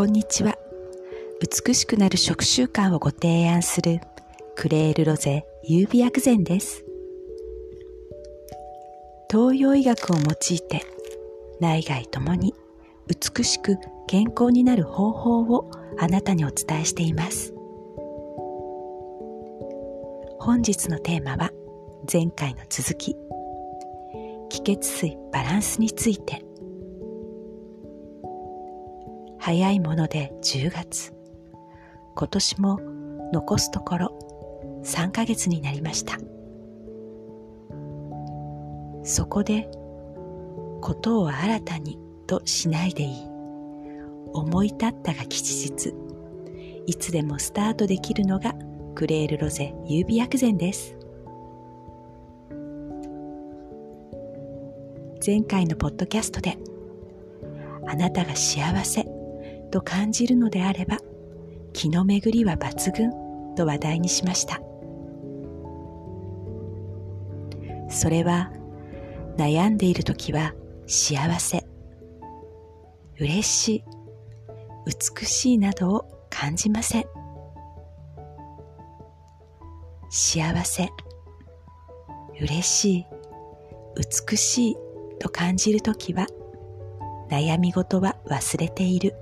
こんにちは。美しくなる食習慣をご提案するクレールロゼ優美薬膳です。東洋医学を用いて内外ともに美しく健康になる方法をあなたにお伝えしています。本日のテーマは前回の続き、気血水バランスについて。早いもので10月。今年も残すところ3ヶ月になりました。そこで、ことを新たにとしないでいい。思い立ったが吉日。いつでもスタートできるのがクレールロゼ優美薬膳です。前回のポッドキャストであなたが幸せと感じるのであれば気の巡りは抜群と話題にしました。それは悩んでいる時は幸せ嬉しい美しいなどを感じません。幸せ嬉しい美しいと感じるときは悩み事は忘れている。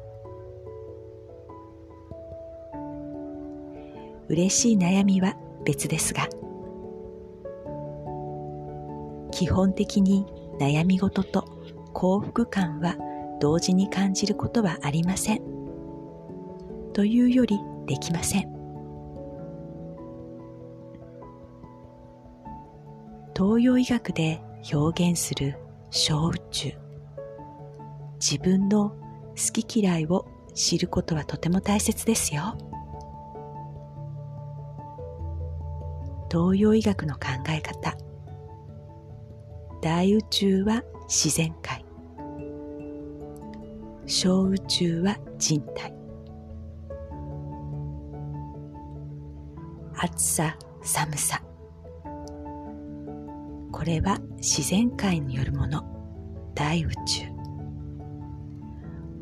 嬉しい悩みは別ですが基本的に悩み事と幸福感は同時に感じることはありません。というよりできません。東洋医学で表現する小宇宙。自分の好き嫌いを知ることはとても大切ですよ。東洋医学の考え方。大宇宙は自然界。小宇宙は人体。暑さ寒さ。これは自然界によるもの。大宇宙。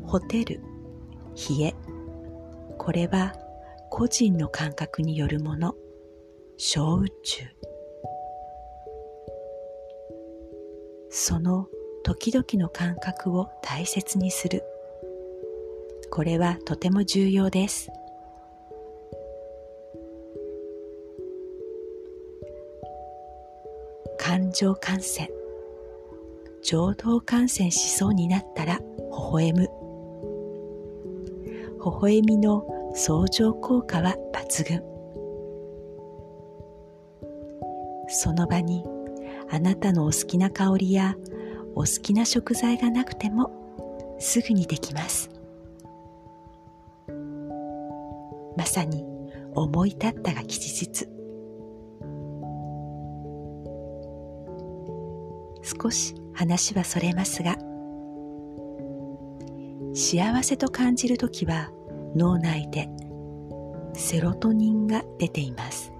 ホテル冷えこれは個人の感覚によるもの。小宇宙。その時々の感覚を大切にする。これはとても重要です。感情感染。情動感染しそうになったら微笑む。微笑みの相乗効果は抜群。その場にあなたのお好きな香りやお好きな食材がなくてもすぐにできます。まさに思い立ったが吉日。少し話はそれますが幸せと感じるときは脳内でセロトニンが出ています。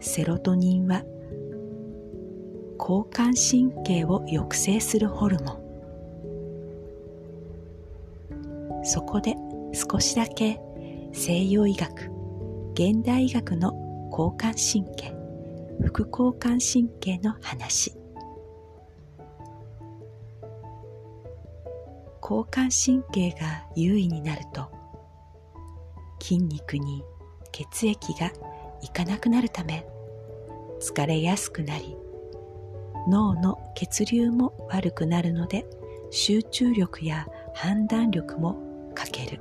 セロトニンは交感神経を抑制するホルモン。そこで少しだけ西洋医学現代医学の交感神経副交感神経の話。交感神経が優位になると筋肉に血液がいかなくなるため疲れやすくなり脳の血流も悪くなるので集中力や判断力も欠ける。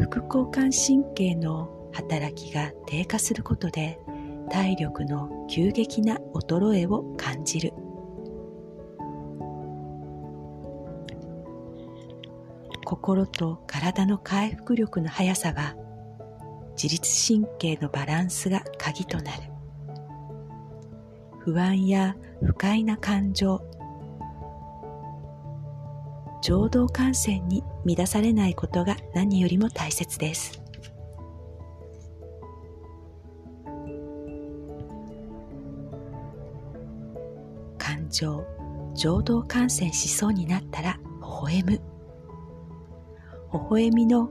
副交感神経の働きが低下することで体力の急激な衰えを感じる。心と体の回復力の速さは自律神経のバランスが鍵となる不安や不快な感情情動感染に乱されないことが何よりも大切です感情情動感染しそうになったら微笑む。微笑みの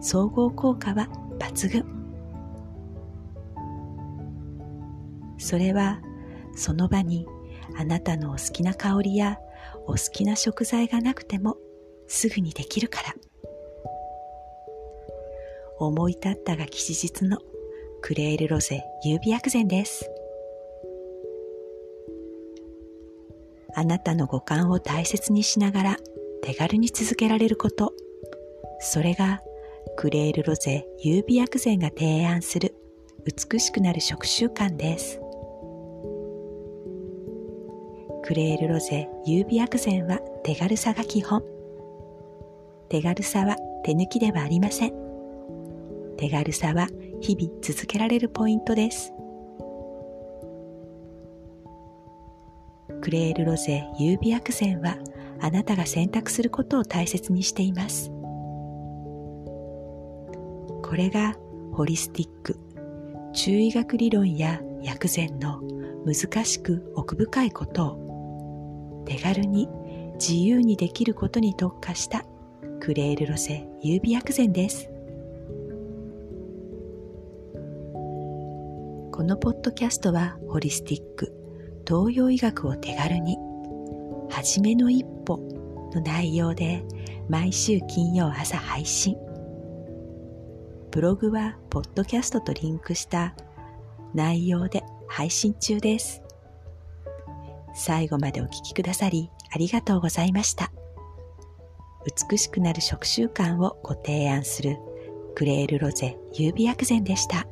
総合効果は抜群。それはその場にあなたのお好きな香りやお好きな食材がなくてもすぐにできるから。思い立ったが吉日のクレールロゼ指薬膳です。あなたの五感を大切にしながら手軽に続けられること。それがクレールロゼ指薬膳が提案する美しくなる食習慣です。クレールロゼ指薬膳は手軽さが基本。手軽さは手抜きではありません。手軽さは日々続けられるポイントです。クレールロゼ優美薬膳はあなたが選択することを大切にしています。これがホリスティック、中医学理論や薬膳の難しく奥深いことを手軽に自由にできることに特化したクレールロゼ優美薬膳です。このポッドキャストはホリスティック、東洋医学を手軽に、はじめの一歩の内容で毎週金曜朝配信。ブログはポッドキャストとリンクした内容で配信中です。最後までお聴きくださりありがとうございました。美しくなる食習慣をご提案するクレールロゼ優美薬膳でした。